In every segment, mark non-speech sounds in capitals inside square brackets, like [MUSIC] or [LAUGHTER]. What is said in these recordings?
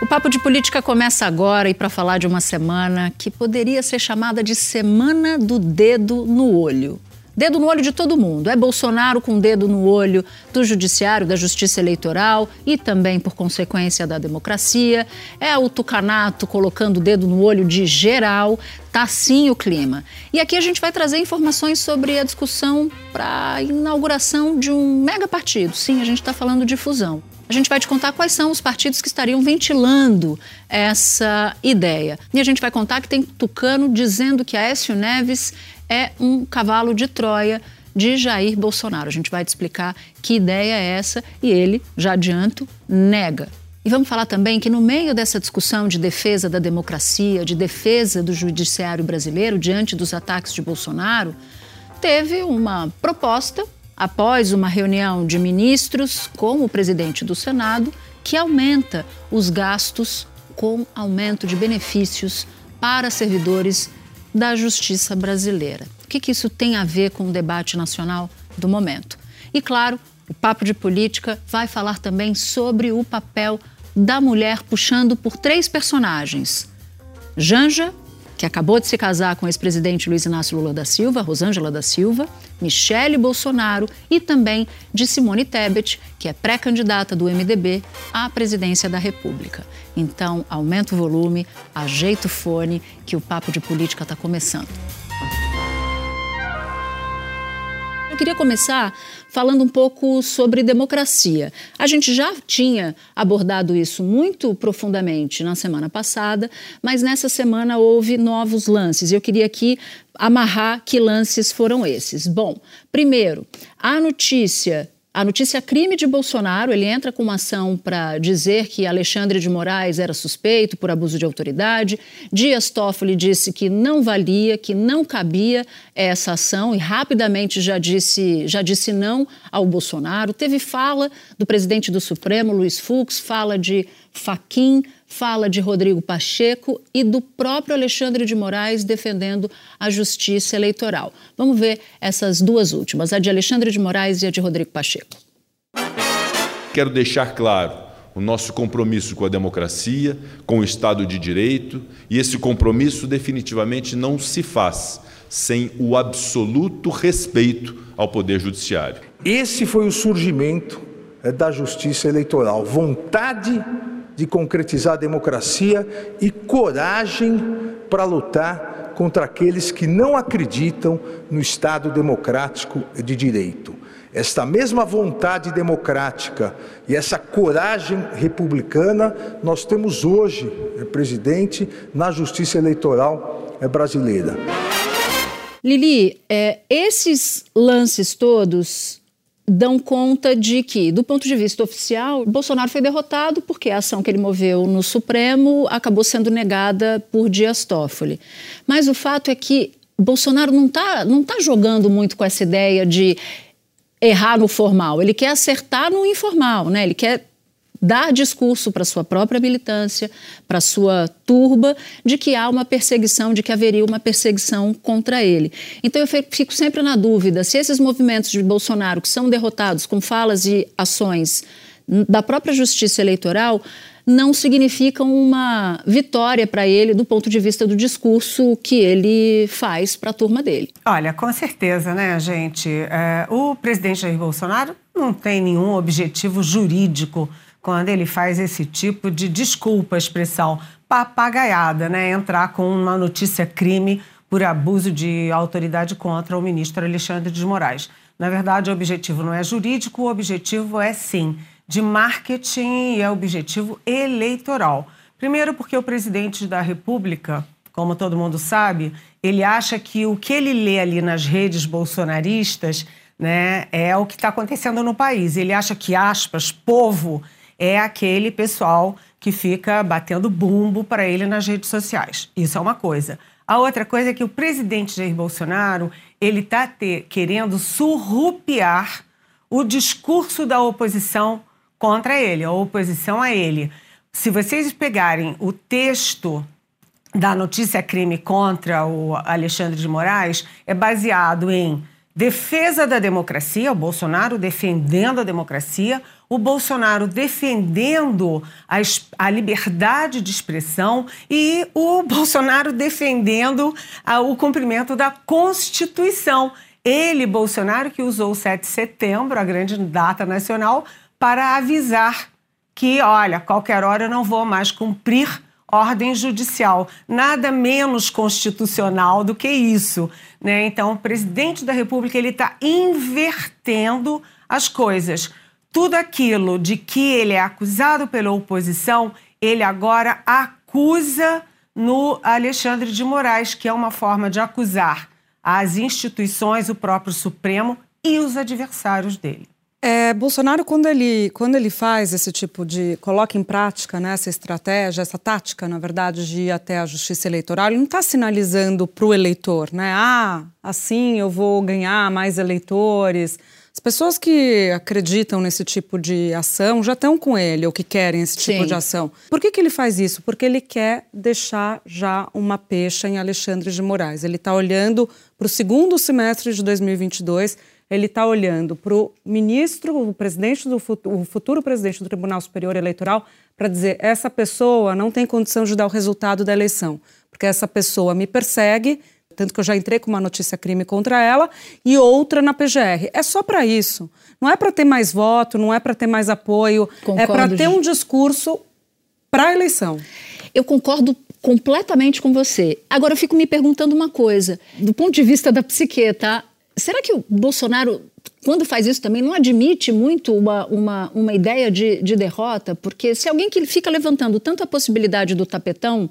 O Papo de Política começa agora e para falar de uma semana que poderia ser chamada de Semana do Dedo no Olho. Dedo no olho de todo mundo. É Bolsonaro com dedo no olho do Judiciário, da Justiça Eleitoral e também, por consequência, da democracia. É o Tucanato colocando o dedo no olho de geral. Tá sim o clima. E aqui a gente vai trazer informações sobre a discussão para a inauguração de um mega partido. Sim, a gente está falando de fusão. A gente vai te contar quais são os partidos que estariam ventilando essa ideia. E a gente vai contar que tem Tucano dizendo que Aécio Neves é um cavalo de Troia de Jair Bolsonaro. A gente vai te explicar que ideia é essa e ele, já adianto, nega. E vamos falar também que, no meio dessa discussão de defesa da democracia, de defesa do judiciário brasileiro diante dos ataques de Bolsonaro, teve uma proposta após uma reunião de ministros com o presidente do Senado, que aumenta os gastos com aumento de benefícios para servidores da justiça brasileira. O que, que isso tem a ver com o debate nacional do momento? E, claro, o Papo de Política vai falar também sobre o papel da mulher puxando por três personagens: Janja, que acabou de se casar com o ex-presidente Luiz Inácio Lula da Silva, Rosângela da Silva, Michele Bolsonaro e também de Simone Tebet, que é pré-candidata do MDB à presidência da República. Então, aumenta o volume, ajeita o fone, que o papo de política está começando. Eu queria começar falando um pouco sobre democracia. A gente já tinha abordado isso muito profundamente na semana passada, mas nessa semana houve novos lances. Eu queria aqui amarrar que lances foram esses. Bom, primeiro, a notícia a notícia crime de Bolsonaro, ele entra com uma ação para dizer que Alexandre de Moraes era suspeito por abuso de autoridade. Dias Toffoli disse que não valia, que não cabia essa ação e rapidamente já disse, já disse não ao Bolsonaro. Teve fala do presidente do Supremo, Luiz Fux, fala de Faquim, fala de Rodrigo Pacheco e do próprio Alexandre de Moraes defendendo a justiça eleitoral. Vamos ver essas duas últimas, a de Alexandre de Moraes e a de Rodrigo Pacheco. Quero deixar claro o nosso compromisso com a democracia, com o Estado de Direito, e esse compromisso definitivamente não se faz sem o absoluto respeito ao Poder Judiciário. Esse foi o surgimento eh, da justiça eleitoral, vontade de concretizar a democracia e coragem para lutar contra aqueles que não acreditam no Estado democrático de direito. Esta mesma vontade democrática e essa coragem republicana nós temos hoje, eh, presidente, na justiça eleitoral eh, brasileira. Lili, é, esses lances todos dão conta de que, do ponto de vista oficial, Bolsonaro foi derrotado porque a ação que ele moveu no Supremo acabou sendo negada por Dias Toffoli. Mas o fato é que Bolsonaro não está não tá jogando muito com essa ideia de errar no formal, ele quer acertar no informal, né? Ele quer dar discurso para sua própria militância, para sua turba, de que há uma perseguição, de que haveria uma perseguição contra ele. Então eu fico sempre na dúvida se esses movimentos de Bolsonaro que são derrotados com falas e ações da própria justiça eleitoral não significam uma vitória para ele do ponto de vista do discurso que ele faz para a turma dele. Olha, com certeza, né, gente? É, o presidente Jair Bolsonaro não tem nenhum objetivo jurídico quando ele faz esse tipo de desculpa, expressão papagaiada, né? Entrar com uma notícia crime por abuso de autoridade contra o ministro Alexandre de Moraes. Na verdade, o objetivo não é jurídico, o objetivo é sim de marketing e é objetivo eleitoral. Primeiro, porque o presidente da República, como todo mundo sabe, ele acha que o que ele lê ali nas redes bolsonaristas né, é o que está acontecendo no país. Ele acha que, aspas, povo é aquele pessoal que fica batendo bumbo para ele nas redes sociais. Isso é uma coisa. A outra coisa é que o presidente Jair Bolsonaro ele está querendo surrupiar o discurso da oposição contra ele, a oposição a ele. Se vocês pegarem o texto da notícia crime contra o Alexandre de Moraes, é baseado em defesa da democracia, o Bolsonaro defendendo a democracia, o Bolsonaro defendendo a, a liberdade de expressão e o Bolsonaro defendendo a, o cumprimento da Constituição. Ele, Bolsonaro, que usou o 7 de setembro, a grande data nacional, para avisar que, olha, qualquer hora eu não vou mais cumprir ordem judicial. Nada menos constitucional do que isso. Né? Então, o presidente da República ele está invertendo as coisas. Tudo aquilo de que ele é acusado pela oposição, ele agora acusa no Alexandre de Moraes, que é uma forma de acusar as instituições, o próprio Supremo e os adversários dele. É, Bolsonaro, quando ele, quando ele faz esse tipo de. coloca em prática né, essa estratégia, essa tática, na verdade, de ir até a justiça eleitoral, ele não está sinalizando para o eleitor, né? Ah, assim eu vou ganhar mais eleitores. As pessoas que acreditam nesse tipo de ação já estão com ele, ou que querem esse tipo Sim. de ação. Por que, que ele faz isso? Porque ele quer deixar já uma pecha em Alexandre de Moraes. Ele está olhando para o segundo semestre de 2022 ele está olhando para o ministro, o presidente do o futuro presidente do Tribunal Superior Eleitoral, para dizer essa pessoa não tem condição de dar o resultado da eleição, porque essa pessoa me persegue, tanto que eu já entrei com uma notícia crime contra ela e outra na PGR. É só para isso. Não é para ter mais voto, não é para ter mais apoio, é concordo, é para ter um discurso para a eleição. Eu concordo completamente com você. Agora eu fico me perguntando uma coisa, do ponto de vista da psique, tá? Será que o Bolsonaro, quando faz isso também, não admite muito uma, uma, uma ideia de, de derrota? Porque se alguém que fica levantando tanto a possibilidade do tapetão,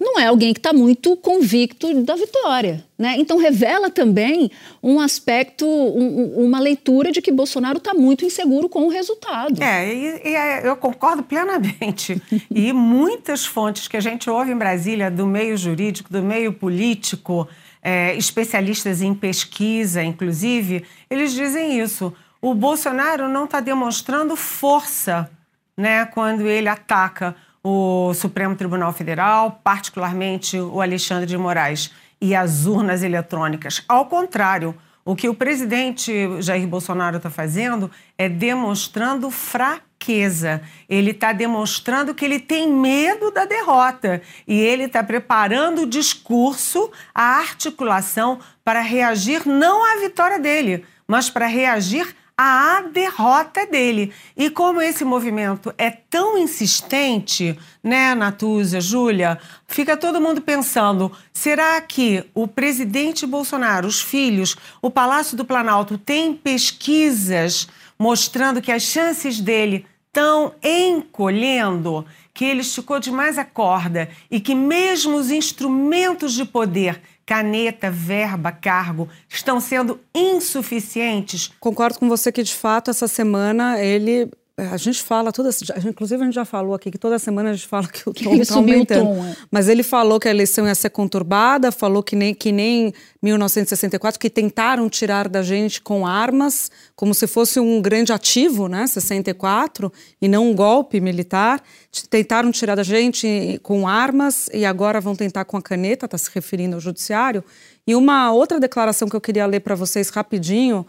não é alguém que está muito convicto da vitória. Né? Então, revela também um aspecto, um, uma leitura de que Bolsonaro está muito inseguro com o resultado. É, e, e é, eu concordo plenamente. e muitas fontes que a gente ouve em Brasília, do meio jurídico, do meio político, é, especialistas em pesquisa, inclusive, eles dizem isso. O Bolsonaro não está demonstrando força né, quando ele ataca o Supremo Tribunal Federal, particularmente o Alexandre de Moraes e as urnas eletrônicas. Ao contrário, o que o presidente Jair Bolsonaro está fazendo é demonstrando fraqueza. Ele está demonstrando que ele tem medo da derrota e ele está preparando o discurso, a articulação para reagir não à vitória dele, mas para reagir à derrota dele. E como esse movimento é tão insistente, né, Natuza, Júlia, fica todo mundo pensando: será que o presidente Bolsonaro, os filhos, o Palácio do Planalto tem pesquisas mostrando que as chances dele estão encolhendo, que ele esticou demais a corda e que mesmo os instrumentos de poder caneta, verba, cargo estão sendo insuficientes. Concordo com você que, de fato, essa semana ele a gente fala toda, inclusive a gente já falou aqui que toda semana a gente fala que o [LAUGHS] tom está aumentando. Tom, é. Mas ele falou que a eleição ia ser conturbada, falou que nem que nem 1964 que tentaram tirar da gente com armas, como se fosse um grande ativo, né, 64, e não um golpe militar. Tentaram tirar da gente com armas e agora vão tentar com a caneta, está se referindo ao judiciário. E uma outra declaração que eu queria ler para vocês rapidinho,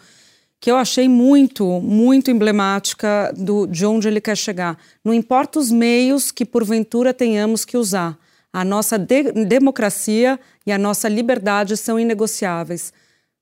que eu achei muito, muito emblemática do, de onde ele quer chegar. Não importa os meios que porventura tenhamos que usar, a nossa de democracia e a nossa liberdade são inegociáveis.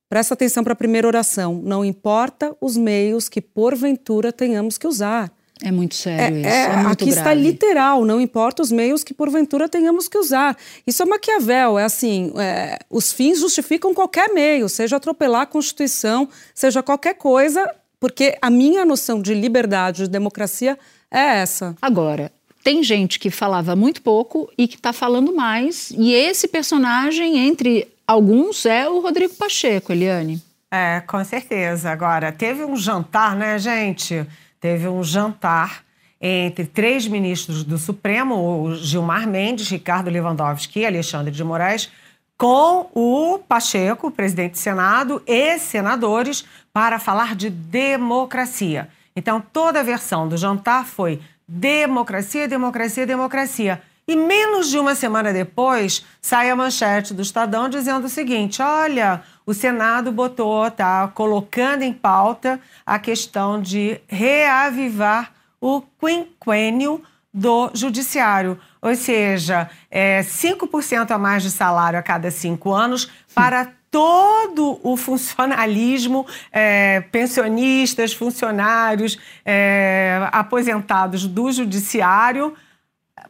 Presta atenção para a primeira oração. Não importa os meios que porventura tenhamos que usar. É muito sério é, isso. É, é muito aqui grave. está literal, não importa os meios que porventura tenhamos que usar. Isso é Maquiavel, é assim: é, os fins justificam qualquer meio, seja atropelar a Constituição, seja qualquer coisa, porque a minha noção de liberdade, de democracia é essa. Agora, tem gente que falava muito pouco e que está falando mais, e esse personagem, entre alguns, é o Rodrigo Pacheco, Eliane. É, com certeza. Agora, teve um jantar, né, gente? Teve um jantar entre três ministros do Supremo, o Gilmar Mendes, Ricardo Lewandowski e Alexandre de Moraes, com o Pacheco, presidente do Senado, e senadores, para falar de democracia. Então, toda a versão do jantar foi democracia, democracia, democracia. E menos de uma semana depois, sai a manchete do Estadão dizendo o seguinte: olha, o Senado botou, tá colocando em pauta a questão de reavivar o quinquênio do judiciário, ou seja, é 5% a mais de salário a cada cinco anos para todo o funcionalismo, é, pensionistas, funcionários, é, aposentados do judiciário.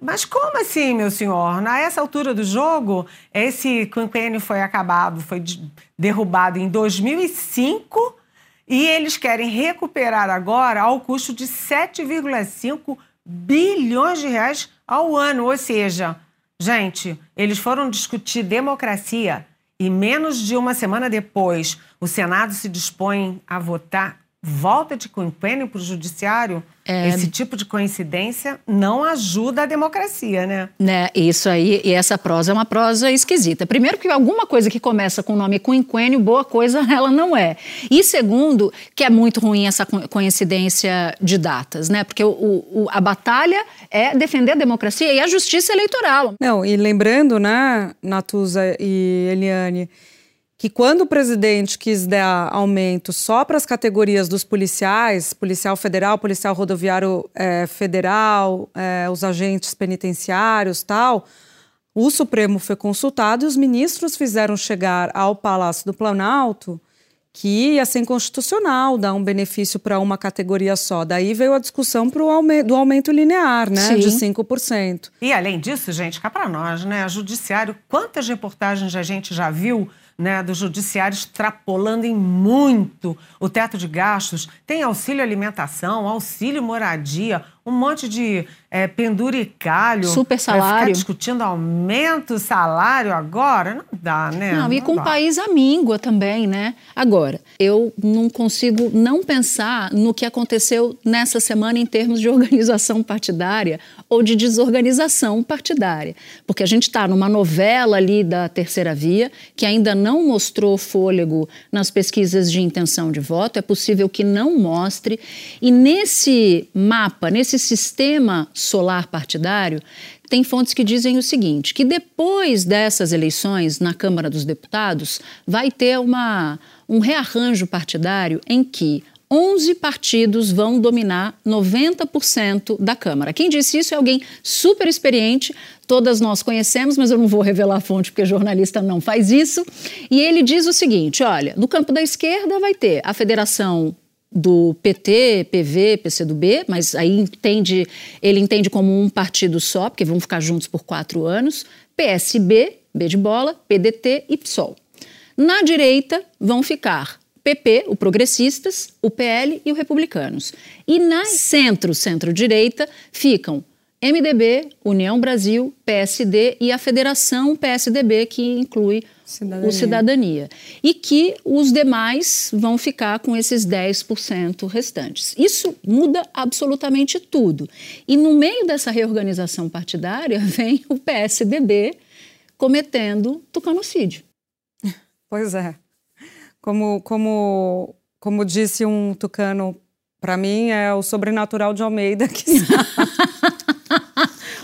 Mas como assim, meu senhor? Na essa altura do jogo, esse quinquênio foi acabado, foi derrubado em 2005 e eles querem recuperar agora ao custo de 7,5 bilhões de reais ao ano. Ou seja, gente, eles foram discutir democracia e menos de uma semana depois o Senado se dispõe a votar volta de quinquênio para o judiciário, é... esse tipo de coincidência não ajuda a democracia, né? Né, isso aí, e essa prosa é uma prosa esquisita. Primeiro que alguma coisa que começa com o nome quinquênio, boa coisa [LAUGHS] ela não é. E segundo, que é muito ruim essa coincidência de datas, né? Porque o, o, a batalha é defender a democracia e a justiça eleitoral. Não, e lembrando, né, Natuza e Eliane, que quando o presidente quis dar aumento só para as categorias dos policiais, policial federal, policial rodoviário é, federal, é, os agentes penitenciários tal, o Supremo foi consultado e os ministros fizeram chegar ao Palácio do Planalto que ia ser inconstitucional dar um benefício para uma categoria só. Daí veio a discussão pro aumento, do aumento linear, né? Sim. De 5%. E além disso, gente, cá para nós, né? Judiciário, quantas reportagens a gente já viu né, do judiciário extrapolando em muito o teto de gastos. Tem auxílio alimentação, auxílio moradia, um monte de é, penduricalho. Super salário. Ficar discutindo aumento salário agora? Não dá, né? Não, e com o país amíngua também, né? Agora, eu não consigo não pensar no que aconteceu nessa semana em termos de [LAUGHS] organização partidária ou de desorganização partidária. Porque a gente está numa novela ali da terceira via que ainda não mostrou fôlego nas pesquisas de intenção de voto, é possível que não mostre. E nesse mapa, nesse esse sistema solar partidário, tem fontes que dizem o seguinte: que depois dessas eleições na Câmara dos Deputados vai ter uma, um rearranjo partidário em que 11 partidos vão dominar 90% da Câmara. Quem disse isso é alguém super experiente, todas nós conhecemos, mas eu não vou revelar a fonte porque jornalista não faz isso. E ele diz o seguinte: olha, no campo da esquerda vai ter a Federação do PT, PV, PCdoB, mas aí entende, ele entende como um partido só, porque vão ficar juntos por quatro anos, PSB, B de bola, PDT e PSOL. Na direita vão ficar PP, o Progressistas, o PL e o Republicanos. E na centro, centro-direita, ficam MDB, União Brasil, PSD e a Federação PSDB, que inclui Cidadania. o cidadania. E que os demais vão ficar com esses 10% restantes. Isso muda absolutamente tudo. E no meio dessa reorganização partidária [LAUGHS] vem o PSDB cometendo tucanocídio. [LAUGHS] Pois é. Como, como, como disse um tucano, para mim é o sobrenatural de Almeida que [LAUGHS]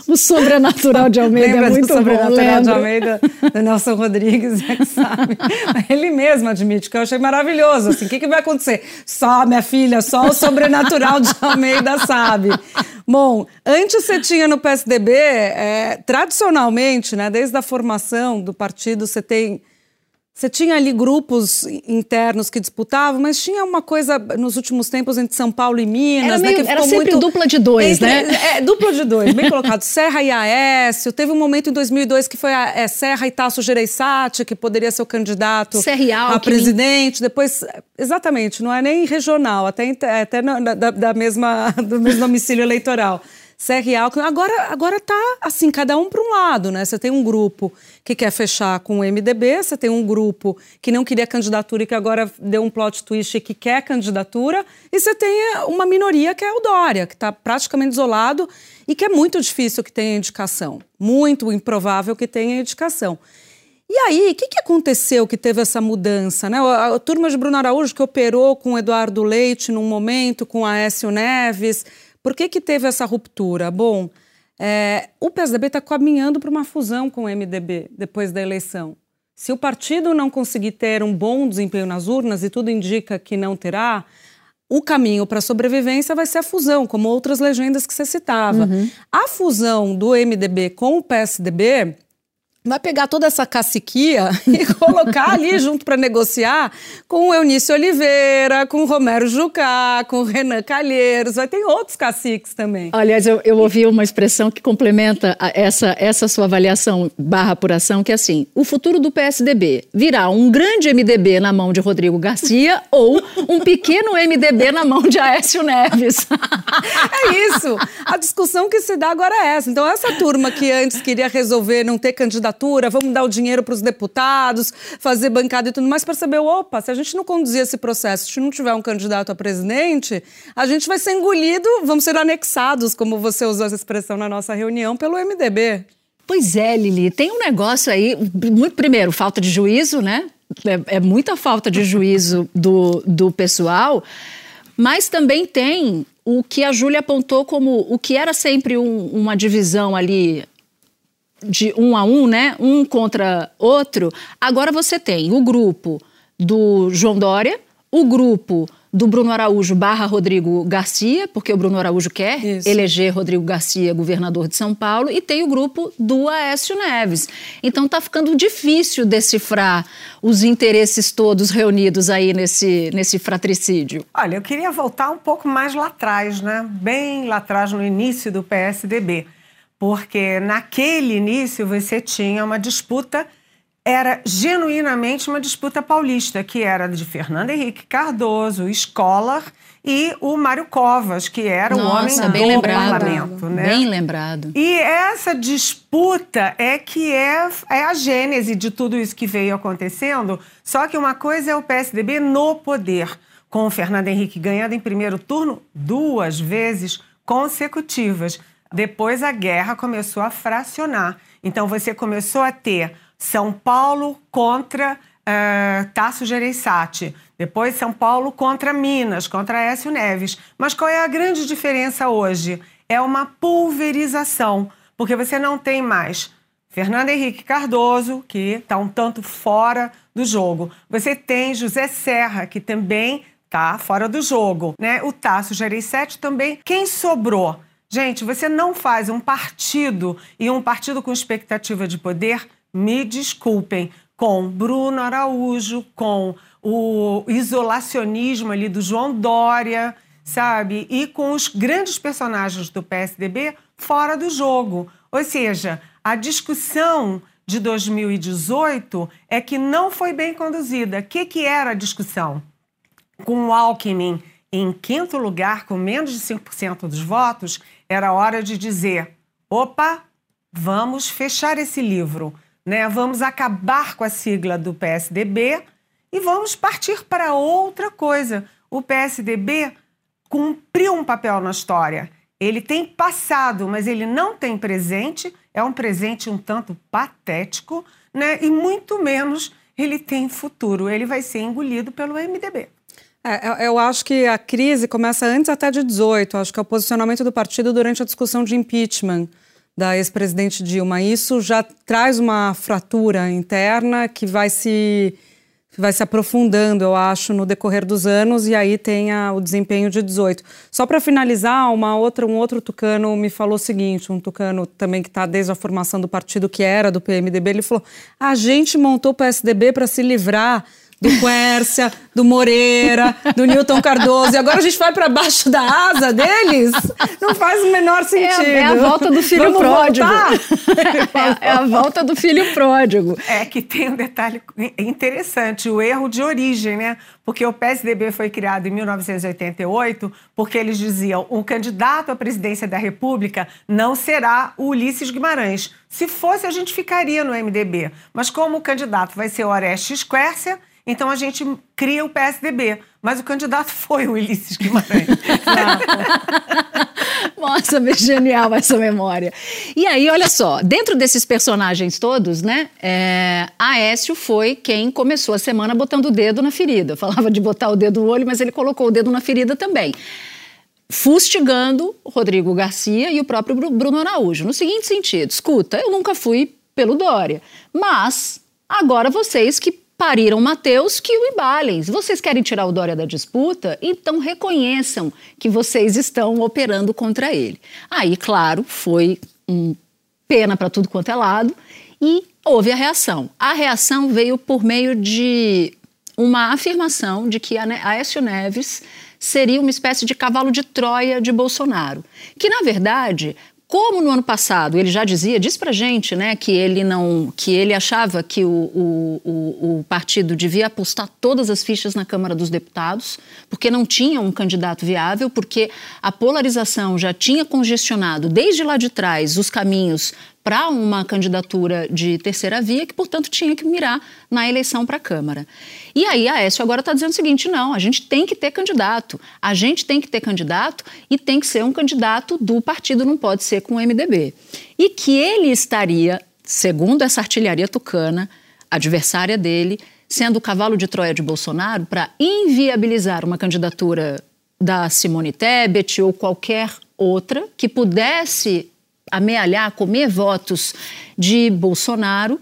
[LAUGHS] o sobrenatural de Almeida Lembra é muito do sobrenatural bom, de Almeida, do Nelson Rodrigues, é que sabe. [LAUGHS] Ele mesmo admite que eu achei maravilhoso. Assim, o que, que vai acontecer? Só, minha filha, só o sobrenatural de Almeida sabe. Bom, antes você tinha no PSDB, é, tradicionalmente, né, desde a formação do partido, você tem você tinha ali grupos internos que disputavam, mas tinha uma coisa nos últimos tempos entre São Paulo e Minas, era, né, meio, que ficou era sempre muito dupla de dois, entre, né? É, dupla de dois, bem colocado. [LAUGHS] Serra e Aécio. Teve um momento em 2002 que foi a é, Serra e Tasso Gereissati, que poderia ser o candidato Serra a presidente. Depois, exatamente, não é nem regional, até, até na, da, da mesma, [LAUGHS] do mesmo domicílio eleitoral. CR Alckmin. Agora, agora tá assim, cada um para um lado, né? Você tem um grupo que quer fechar com o MDB, você tem um grupo que não queria candidatura e que agora deu um plot twist e que quer candidatura, e você tem uma minoria que é o Dória, que está praticamente isolado e que é muito difícil que tenha indicação, muito improvável que tenha indicação. E aí, o que, que aconteceu que teve essa mudança? Né? A, a, turma de Bruno Araújo que operou com o Eduardo Leite num momento, com Aécio Neves, por que, que teve essa ruptura? Bom, é, o PSDB está caminhando para uma fusão com o MDB depois da eleição. Se o partido não conseguir ter um bom desempenho nas urnas, e tudo indica que não terá, o caminho para a sobrevivência vai ser a fusão, como outras legendas que você citava. Uhum. A fusão do MDB com o PSDB vai pegar toda essa caciquia [LAUGHS] e colocar ali junto para negociar com o Eunício Oliveira, com o Romero Jucá, com o Renan Calheiros, vai ter outros caciques também. Aliás, eu, eu ouvi uma expressão que complementa essa, essa sua avaliação barra apuração, que é assim, o futuro do PSDB virá um grande MDB na mão de Rodrigo Garcia [LAUGHS] ou um pequeno MDB na mão de Aécio Neves. [LAUGHS] é isso. A discussão que se dá agora é essa. Então, essa turma que antes queria resolver não ter candidatura vamos dar o dinheiro para os deputados, fazer bancada e tudo mais, saber, opa, se a gente não conduzir esse processo, se não tiver um candidato a presidente, a gente vai ser engolido, vamos ser anexados, como você usou essa expressão na nossa reunião, pelo MDB. Pois é, Lili, tem um negócio aí, muito primeiro, falta de juízo, né? É, é muita falta de juízo do, do pessoal, mas também tem o que a Júlia apontou como o que era sempre um, uma divisão ali de um a um, né? Um contra outro. Agora você tem o grupo do João Dória, o grupo do Bruno Araújo barra Rodrigo Garcia, porque o Bruno Araújo quer Isso. eleger Rodrigo Garcia governador de São Paulo, e tem o grupo do Aécio Neves. Então está ficando difícil decifrar os interesses todos reunidos aí nesse, nesse fratricídio. Olha, eu queria voltar um pouco mais lá atrás, né? Bem lá atrás, no início do PSDB porque naquele início você tinha uma disputa, era genuinamente uma disputa paulista, que era de Fernando Henrique Cardoso, Scholar e o Mário Covas, que era Nossa, o homem bem do lembrado, parlamento. Né? Bem lembrado. E essa disputa é que é, é a gênese de tudo isso que veio acontecendo, só que uma coisa é o PSDB no poder, com o Fernando Henrique ganhando em primeiro turno duas vezes consecutivas. Depois a guerra começou a fracionar. Então você começou a ter São Paulo contra uh, Tasso Gereissati. Depois São Paulo contra Minas, contra Écio Neves. Mas qual é a grande diferença hoje? É uma pulverização, porque você não tem mais Fernando Henrique Cardoso, que está um tanto fora do jogo. Você tem José Serra, que também está fora do jogo. Né? O Tasso Gereissati também. Quem sobrou? Gente, você não faz um partido e um partido com expectativa de poder, me desculpem, com Bruno Araújo, com o isolacionismo ali do João Dória, sabe? E com os grandes personagens do PSDB fora do jogo. Ou seja, a discussão de 2018 é que não foi bem conduzida. O que, que era a discussão? Com o Alckmin em quinto lugar, com menos de 5% dos votos, era hora de dizer: opa, vamos fechar esse livro, né? vamos acabar com a sigla do PSDB e vamos partir para outra coisa. O PSDB cumpriu um papel na história. Ele tem passado, mas ele não tem presente, é um presente um tanto patético, né? e muito menos ele tem futuro. Ele vai ser engolido pelo MDB. É, eu acho que a crise começa antes até de 18. Acho que é o posicionamento do partido durante a discussão de impeachment da ex-presidente Dilma. Isso já traz uma fratura interna que vai se vai se aprofundando, eu acho, no decorrer dos anos, e aí tem a, o desempenho de 18. Só para finalizar, uma outra, um outro tucano me falou o seguinte, um tucano também que está desde a formação do partido, que era do PMDB, ele falou, a gente montou o PSDB para se livrar do Quércia, do Moreira, do Newton Cardoso, e agora a gente vai para baixo da asa deles? Não faz o menor sentido. É, é a volta do filho Vamos pródigo. [LAUGHS] é, é a volta do filho pródigo. É que tem um detalhe interessante, o erro de origem, né? Porque o PSDB foi criado em 1988 porque eles diziam o candidato à presidência da República não será o Ulisses Guimarães. Se fosse, a gente ficaria no MDB. Mas como o candidato vai ser o Orestes Quércia, então a gente cria o PSDB. Mas o candidato [LAUGHS] foi o Ulisses Guimarães. [LAUGHS] Nossa, genial essa memória. E aí, olha só, dentro desses personagens todos, né, é, Aécio foi quem começou a semana botando o dedo na ferida. Falava de botar o dedo no olho, mas ele colocou o dedo na ferida também. Fustigando Rodrigo Garcia e o próprio Bruno Araújo. No seguinte sentido, escuta, eu nunca fui pelo Dória, mas agora vocês que pariram Mateus que o embalem. Se vocês querem tirar o Dória da disputa, então reconheçam que vocês estão operando contra ele. Aí, claro, foi um pena para tudo quanto é lado e houve a reação. A reação veio por meio de uma afirmação de que a Aécio Neves seria uma espécie de cavalo de Troia de Bolsonaro, que na verdade como no ano passado ele já dizia, diz pra gente, né, que ele não, que ele achava que o, o, o, o, partido devia apostar todas as fichas na Câmara dos Deputados, porque não tinha um candidato viável, porque a polarização já tinha congestionado desde lá de trás os caminhos para uma candidatura de terceira via, que, portanto, tinha que mirar na eleição para a Câmara. E aí a Aécio agora está dizendo o seguinte: não, a gente tem que ter candidato. A gente tem que ter candidato e tem que ser um candidato do partido, não pode ser com o MDB. E que ele estaria, segundo essa artilharia tucana, adversária dele, sendo o cavalo de Troia de Bolsonaro para inviabilizar uma candidatura da Simone Tebet ou qualquer outra que pudesse amealhar, comer votos de Bolsonaro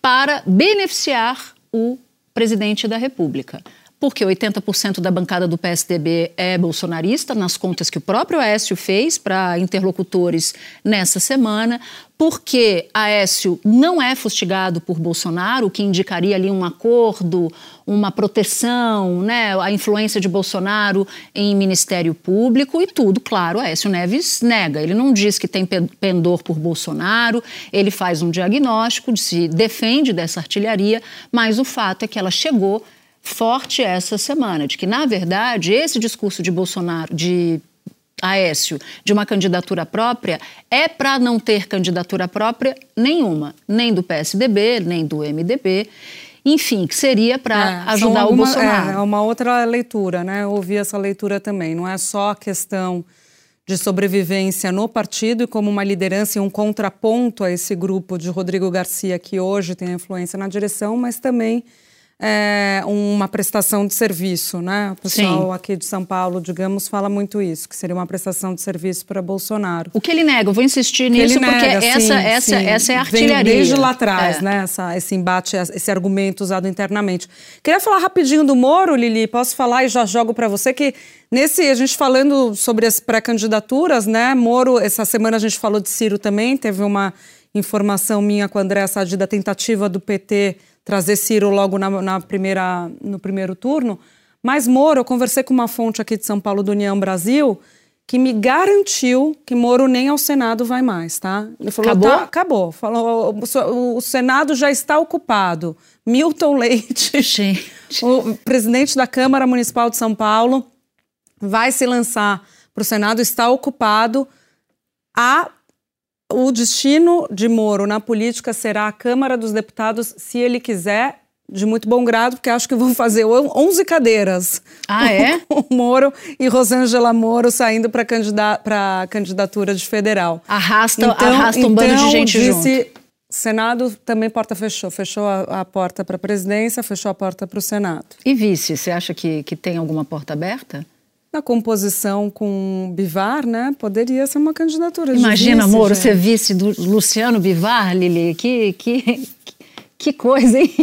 para beneficiar o presidente da República. Porque 80% da bancada do PSDB é bolsonarista, nas contas que o próprio Aécio fez para interlocutores nessa semana porque Aécio não é fustigado por Bolsonaro, o que indicaria ali um acordo, uma proteção, né, a influência de Bolsonaro em Ministério Público e tudo, claro, Aécio Neves nega. Ele não diz que tem pendor por Bolsonaro, ele faz um diagnóstico, se defende dessa artilharia, mas o fato é que ela chegou forte essa semana, de que, na verdade, esse discurso de Bolsonaro, de Aécio, de uma candidatura própria, é para não ter candidatura própria nenhuma, nem do PSDB, nem do MDB. Enfim, que seria para é, ajudar alguma, o Bolsonaro. É, é uma outra leitura, né? Eu ouvi essa leitura também. Não é só a questão de sobrevivência no partido e como uma liderança e um contraponto a esse grupo de Rodrigo Garcia, que hoje tem influência na direção, mas também é, uma prestação de serviço, né? O pessoal Sim. aqui de São Paulo, digamos, fala muito isso, que seria uma prestação de serviço para Bolsonaro. O que ele nega, eu vou insistir nisso, porque nega, essa, sim, essa, sim. essa é a artilharia. Vem desde lá atrás, é. né? Essa, esse embate, esse argumento usado internamente. Queria falar rapidinho do Moro, Lili, posso falar e já jogo para você que Nesse, a gente falando sobre as pré-candidaturas, né? Moro, essa semana a gente falou de Ciro também, teve uma informação minha com a André Sadi da tentativa do PT trazer Ciro logo na, na, primeira, no primeiro turno. Mas Moro, eu conversei com uma fonte aqui de São Paulo do União Brasil que me garantiu que Moro nem ao Senado vai mais, tá? Ele falou, acabou? Tá, acabou. Falou, o, o, Senado já está ocupado. Milton Leite, [LAUGHS] Gente. o presidente da Câmara Municipal de São Paulo, vai se lançar para o Senado, está ocupado. A o destino de Moro na política será a Câmara dos Deputados, se ele quiser, de muito bom grado, porque acho que vão fazer 11 cadeiras. Ah, é? [LAUGHS] o Moro e Rosângela Moro saindo para candida a candidatura de federal. Arrasta, então, arrasta um então, bando de então, gente disse, junto. Senado também porta fechou. Fechou a, a porta para a presidência, fechou a porta para o Senado. E vice, você acha que, que tem alguma porta aberta? Na composição com Bivar, né? Poderia ser uma candidatura Imagina, de vice, Moro, ser vice do Luciano Bivar, Lili, que, que, que coisa, hein?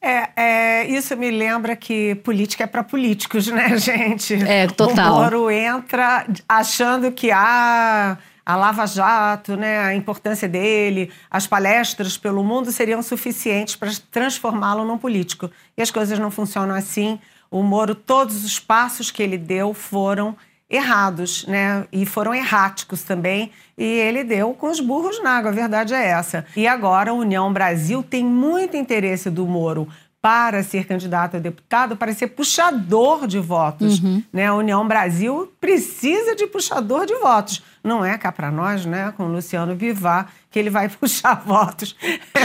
É, é, isso me lembra que política é para políticos, né, [LAUGHS] gente? É, total. O Moro entra achando que ah, a Lava Jato, né, a importância dele, as palestras pelo mundo seriam suficientes para transformá-lo num político. E as coisas não funcionam assim. O Moro, todos os passos que ele deu foram errados, né? E foram erráticos também. E ele deu com os burros na água, a verdade é essa. E agora a União Brasil tem muito interesse do Moro para ser candidato a deputado, para ser puxador de votos. Uhum. Né? A União Brasil precisa de puxador de votos. Não é cá para nós, né, com o Luciano Bivar, que ele vai [LAUGHS] puxar votos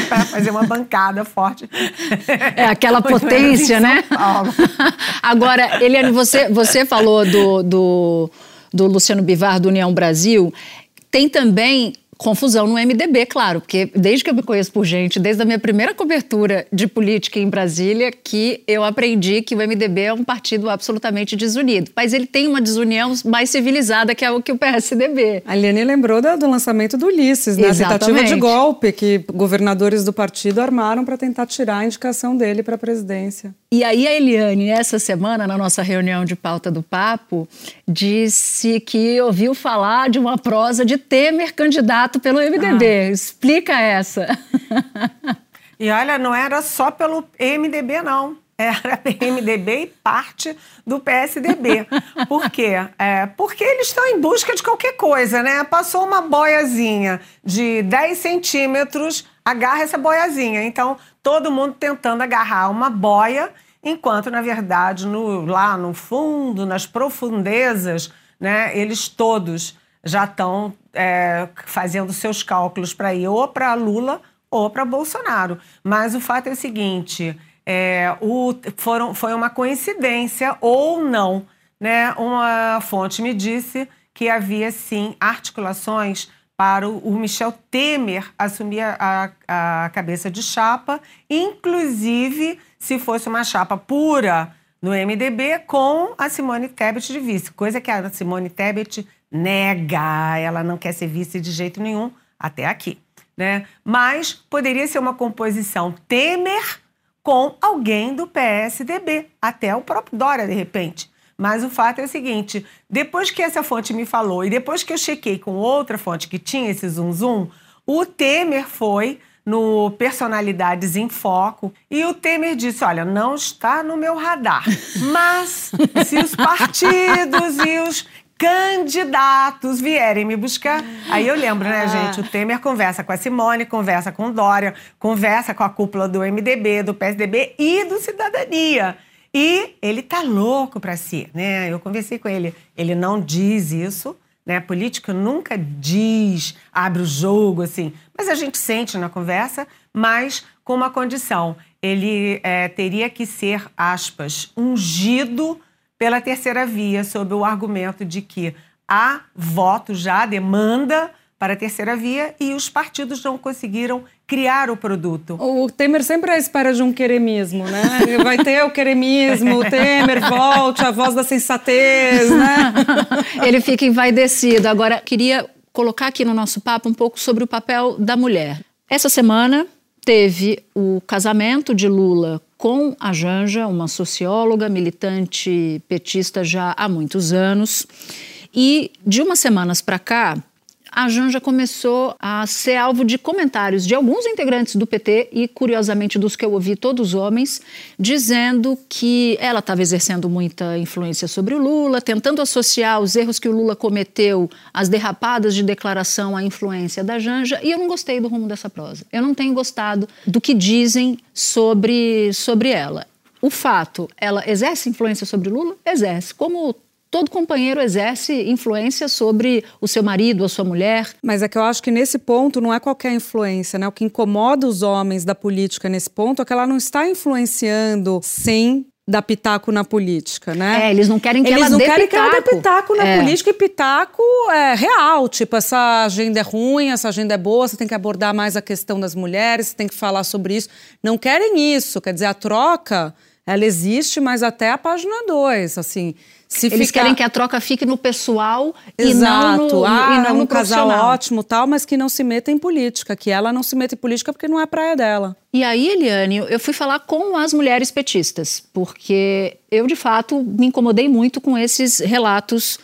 para fazer uma bancada forte. É aquela potência, né? [LAUGHS] Agora, Eliane, você, você falou do, do, do Luciano Bivar, do União Brasil. Tem também confusão no MDB, claro, porque desde que eu me conheço por gente, desde a minha primeira cobertura de política em Brasília, que eu aprendi que o MDB é um partido absolutamente desunido. Mas ele tem uma desunião mais civilizada que é o que o PSDB. A Eliane lembrou do, do lançamento do Ulisses, né? Exatamente. A tentativa de golpe que governadores do partido armaram para tentar tirar a indicação dele para a presidência. E aí a Eliane, essa semana, na nossa reunião de pauta do Papo, disse que ouviu falar de uma prosa de Temer candidato pelo MDB. Ah. Explica essa. E olha, não era só pelo MDB, não. Era [LAUGHS] MDB e parte do PSDB. Por quê? É, porque eles estão em busca de qualquer coisa, né? Passou uma boiazinha de 10 centímetros, agarra essa boiazinha. Então, todo mundo tentando agarrar uma boia, enquanto, na verdade, no, lá no fundo, nas profundezas, né, eles todos já estão é, fazendo seus cálculos para ir ou para Lula ou para Bolsonaro. Mas o fato é o seguinte: é, o, foram, foi uma coincidência ou não. Né? Uma fonte me disse que havia sim articulações para o, Michel Temer assumir a, a cabeça de chapa, inclusive se fosse uma chapa pura no MDB com a Simone Tebet de vice, coisa que a Simone Tebet nega, ela não quer ser vice de jeito nenhum, até aqui. Né? Mas poderia ser uma composição Temer com alguém do PSDB, até o próprio Dória, de repente. Mas o fato é o seguinte: depois que essa fonte me falou e depois que eu chequei com outra fonte que tinha esse zum zum, o Temer foi no Personalidades em Foco e o Temer disse: Olha, não está no meu radar, [LAUGHS] mas se os partidos e os candidatos vierem me buscar. Aí eu lembro, né, ah. gente? O Temer conversa com a Simone, conversa com o Dória, conversa com a cúpula do MDB, do PSDB e do Cidadania. E ele tá louco para si, né? Eu conversei com ele. Ele não diz isso, né? A política nunca diz, abre o jogo, assim. Mas a gente sente na conversa, mas com uma condição. Ele é, teria que ser, aspas, ungido pela terceira via, sob o argumento de que há voto já, demanda para a terceira via e os partidos não conseguiram criar o produto. O Temer sempre é à espera de um queremismo, né? Vai ter o queremismo, o Temer volte, a voz da sensatez, né? [LAUGHS] Ele fica envaidecido. Agora, queria colocar aqui no nosso papo um pouco sobre o papel da mulher. Essa semana teve o casamento de Lula com a Janja, uma socióloga, militante petista já há muitos anos. E de umas semanas para cá, a Janja começou a ser alvo de comentários de alguns integrantes do PT e, curiosamente, dos que eu ouvi, todos homens, dizendo que ela estava exercendo muita influência sobre o Lula, tentando associar os erros que o Lula cometeu, as derrapadas de declaração à influência da Janja, e eu não gostei do rumo dessa prosa. Eu não tenho gostado do que dizem sobre, sobre ela. O fato, ela exerce influência sobre Lula? Exerce. Como todo companheiro exerce influência sobre o seu marido, a sua mulher. Mas é que eu acho que nesse ponto não é qualquer influência, né? O que incomoda os homens da política nesse ponto é que ela não está influenciando sem dar pitaco na política, né? É, eles não querem que eles ela não dê querem pitaco. que ela dê pitaco na é. política e pitaco é real, tipo, essa agenda é ruim, essa agenda é boa, você tem que abordar mais a questão das mulheres, você tem que falar sobre isso. Não querem isso, quer dizer, a troca, ela existe, mas até a página 2, assim, se Eles querem que a troca fique no pessoal Exato. e não no, ah, e não um casal ótimo tal, mas que não se meta em política, que ela não se meta em política porque não é praia dela. E aí, Eliane, eu fui falar com as mulheres petistas, porque eu, de fato, me incomodei muito com esses relatos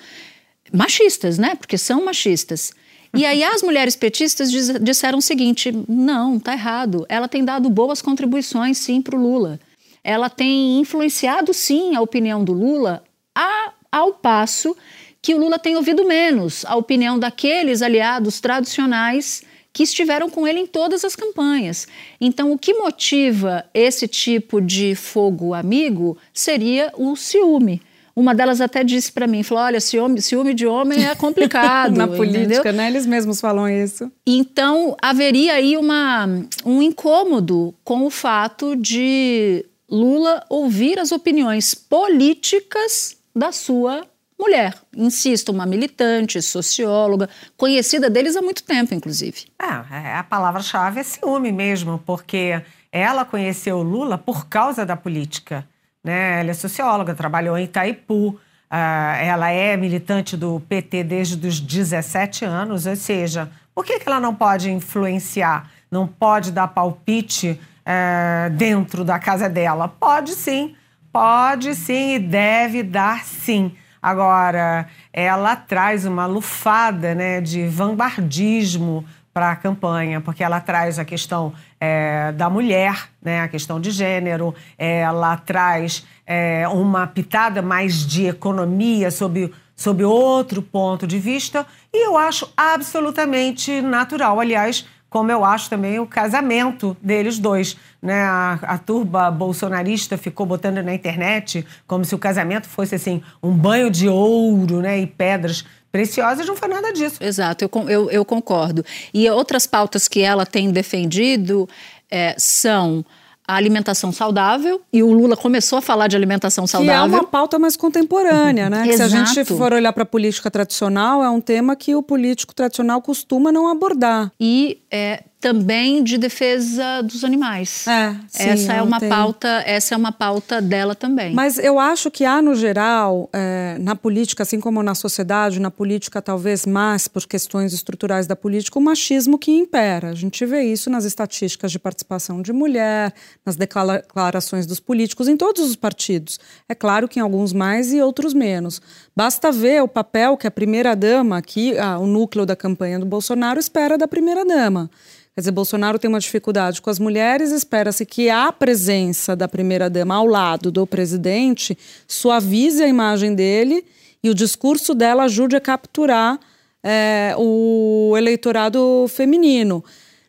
machistas, né? Porque são machistas. E aí as mulheres petistas disseram o seguinte: não, tá errado. Ela tem dado boas contribuições, sim, para o Lula. Ela tem influenciado, sim, a opinião do Lula, a, ao passo que o Lula tem ouvido menos a opinião daqueles aliados tradicionais que estiveram com ele em todas as campanhas. Então, o que motiva esse tipo de fogo amigo seria o ciúme. Uma delas até disse para mim, falou, olha, ciúme, ciúme de homem é complicado. [LAUGHS] Na política, entendeu? né? Eles mesmos falam isso. Então, haveria aí uma, um incômodo com o fato de Lula ouvir as opiniões políticas da sua mulher. Insisto, uma militante, socióloga, conhecida deles há muito tempo, inclusive. É, a palavra-chave é ciúme mesmo, porque ela conheceu Lula por causa da política. Né? Ela é socióloga, trabalhou em Itaipu, uh, ela é militante do PT desde os 17 anos, ou seja, por que, ela não pode influenciar, não pode dar palpite uh, dentro da casa dela? Pode sim, pode sim e deve dar sim. Agora, ela traz uma lufada né, de vanguardismo para a campanha, porque ela traz a questão é, da mulher, né, a questão de gênero, ela traz é, uma pitada mais de economia sob, sob outro ponto de vista, e eu acho absolutamente natural. Aliás, como eu acho também o casamento deles dois. Né? A, a, turba bolsonarista ficou botando na internet como se o casamento fosse assim um banho de ouro né? e pedras preciosas, não foi nada disso. Exato, eu, eu, eu concordo. E outras pautas que ela tem defendido é, são a alimentação saudável, e o Lula começou a falar de alimentação saudável. Que é uma pauta mais contemporânea, né? se a gente for olhar para a política tradicional, é um tema que o político tradicional costuma não abordar. E é, também de defesa dos animais. É, sim, essa é uma pauta, essa é uma pauta dela também. Mas eu acho que há no geral, é, na política, assim como na sociedade, na política talvez mais por questões estruturais da política, o machismo que impera. A gente vê isso nas estatísticas de participação de mulher, nas declarações dos políticos em todos os partidos. É claro que em alguns mais e outros menos. Basta ver o papel que a primeira dama, aqui, ah, o núcleo da campanha do Bolsonaro espera da primeira dama. Quer dizer, Bolsonaro tem uma dificuldade com as mulheres, espera-se que a presença da primeira-dama ao lado do presidente suavize a imagem dele e o discurso dela ajude a capturar é, o eleitorado feminino.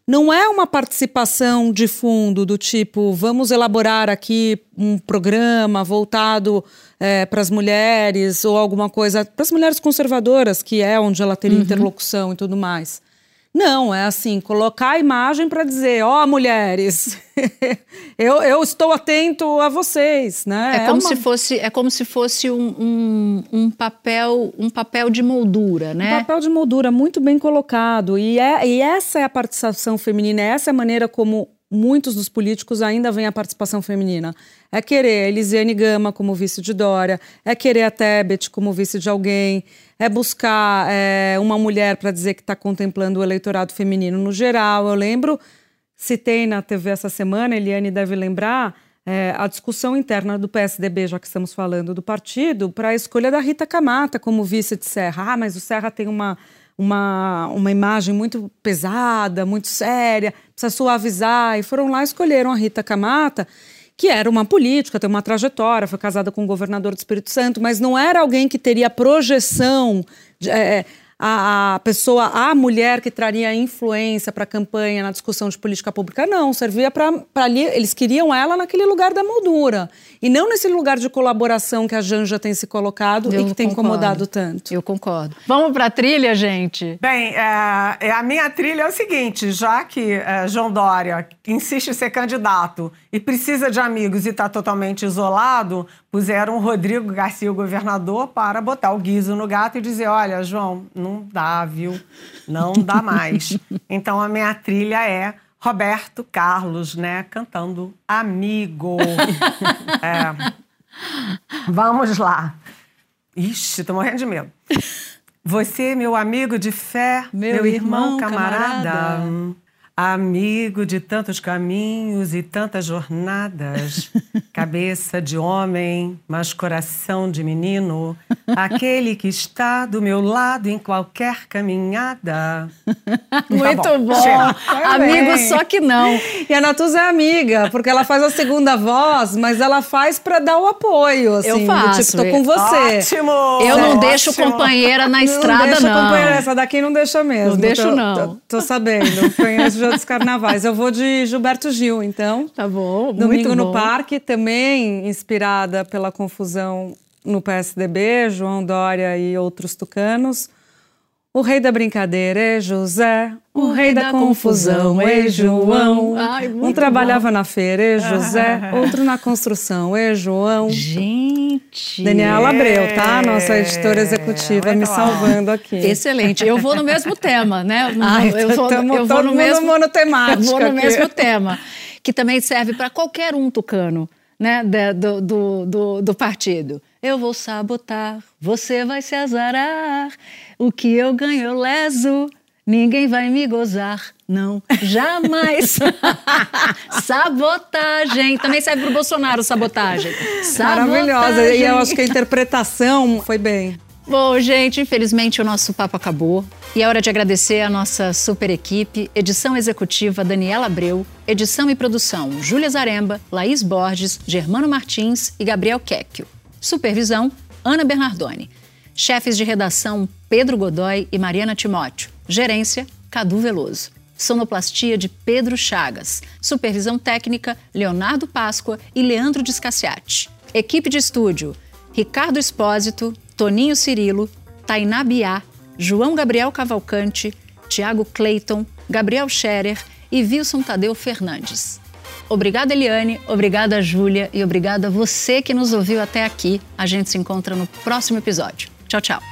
Não é uma participação de fundo do tipo, vamos elaborar aqui um programa voltado é, para as mulheres ou alguma coisa, para as mulheres conservadoras, que é onde ela teria uhum. interlocução e tudo mais. Não, é assim, colocar a imagem para dizer, ó, oh, mulheres, [LAUGHS] eu, eu estou atento a vocês, né? É, é como uma... se fosse, é como se fosse um, um, um, papel, um papel de moldura, né? Um papel de moldura muito bem colocado. E, é, e essa é a participação feminina, essa é a maneira como muitos dos políticos ainda veem a participação feminina. É querer a Elisiane Gama como vice de Dória, é querer a Tebet como vice de alguém, é buscar é, uma mulher para dizer que está contemplando o eleitorado feminino no geral. Eu lembro, citei na TV essa semana, Eliane deve lembrar, é, a discussão interna do PSDB, já que estamos falando do partido, para a escolha da Rita Camata como vice de Serra. Ah, mas o Serra tem uma, uma, uma imagem muito pesada, muito séria, precisa suavizar. E foram lá e escolheram a Rita Camata que era uma política, tem uma trajetória, foi casada com o governador do Espírito Santo, mas não era alguém que teria projeção. De, é, a, a, pessoa, a mulher que traria influência para a campanha na discussão de política pública, não, servia para ali, eles queriam ela naquele lugar da moldura. E não nesse lugar de colaboração que a Janja tem se colocado Eu e que tem concordo. incomodado tanto. Eu concordo. Vamos para a trilha, gente? Bem, é, a minha trilha é o seguinte: já que é, João Dória insiste em ser candidato e precisa de amigos e está totalmente isolado, puseram o Rodrigo Garcia, o governador, para botar o guiso no gato e dizer: olha, João, não dá, viu? Não dá mais. [LAUGHS] então a minha trilha é Roberto Carlos, né, cantando Amigo. [LAUGHS] é. Vamos lá. Ixi, tô morrendo de medo. [LAUGHS] Você, meu amigo de fé, meu, meu irmão, irmão camarada, camarada, Amigo de tantos caminhos e tantas jornadas, [LAUGHS] cabeça de homem, mas coração de menino, aquele que está do meu lado em qualquer caminhada. [LAUGHS] Muito Tá bom. chega. Amigo, só que não. E a Natuza é amiga, porque ela faz a segunda voz, mas ela faz pra dar o apoio, assim. Eu do faço, tipo, tô com você. Ótimo! Eu não Ótimo. deixo companheira na estrada, não. deixa não. companheira, essa daqui não deixa mesmo. Não deixo, Tô- não. Tô, tô sabendo. Conheço [LAUGHS] já dos carnavais. Eu vou de Gilberto Gil, então. Tá bom, Domingo muito no bom. Parque, também inspirada pela confusão no PSDB, João Dória e outros tucanos. O rei da brincadeira é José, o, rei da, confusão é João. Ai, um trabalhava na feira, é José, outro na construção, é João. Gente. Daniela Abreu, tá? Nossa editora executiva me salvando aqui. Excelente. Eu vou no mesmo tema, né? [LAUGHS] Ai, eu vou, tamo eu vou no mesmo monotemático Eu vou no aqui. mesmo tema, que também serve para qualquer um tucano, né? da- do, do, do, do partido. Eu vou sabotar, você vai se azarar. O que eu ganho eu leso, ninguém vai me gozar. Não, jamais. [LAUGHS] sabotagem. Também serve para o Bolsonaro, sabotagem. Maravilhosa. E eu Sabotagem. acho que a interpretação foi bem. Bom, gente, infelizmente o nosso papo acabou. E é hora de agradecer a nossa super equipe, edição executiva Daniela Abreu, edição e produção Júlia Zaremba, Laís Borges, Germano Martins e Gabriel Quecchio. Supervisão Ana Bernardoni. Chefes de redação Pedro Godoy e Mariana Timóteo. Gerência Cadu Veloso. Sonoplastia de Pedro Chagas. Supervisão técnica Leonardo Páscoa e Leandro Descaciati. Equipe de estúdio Ricardo Espósito, Toninho Cirilo, Tainá Biá, João Gabriel Cavalcante, Tiago Clayton, Gabriel Scherer e Wilson Tadeu Fernandes. Obrigada, Eliane, obrigada, Júlia, e obrigada a você que nos ouviu até aqui. A gente se encontra no próximo episódio. Tchau, tchau.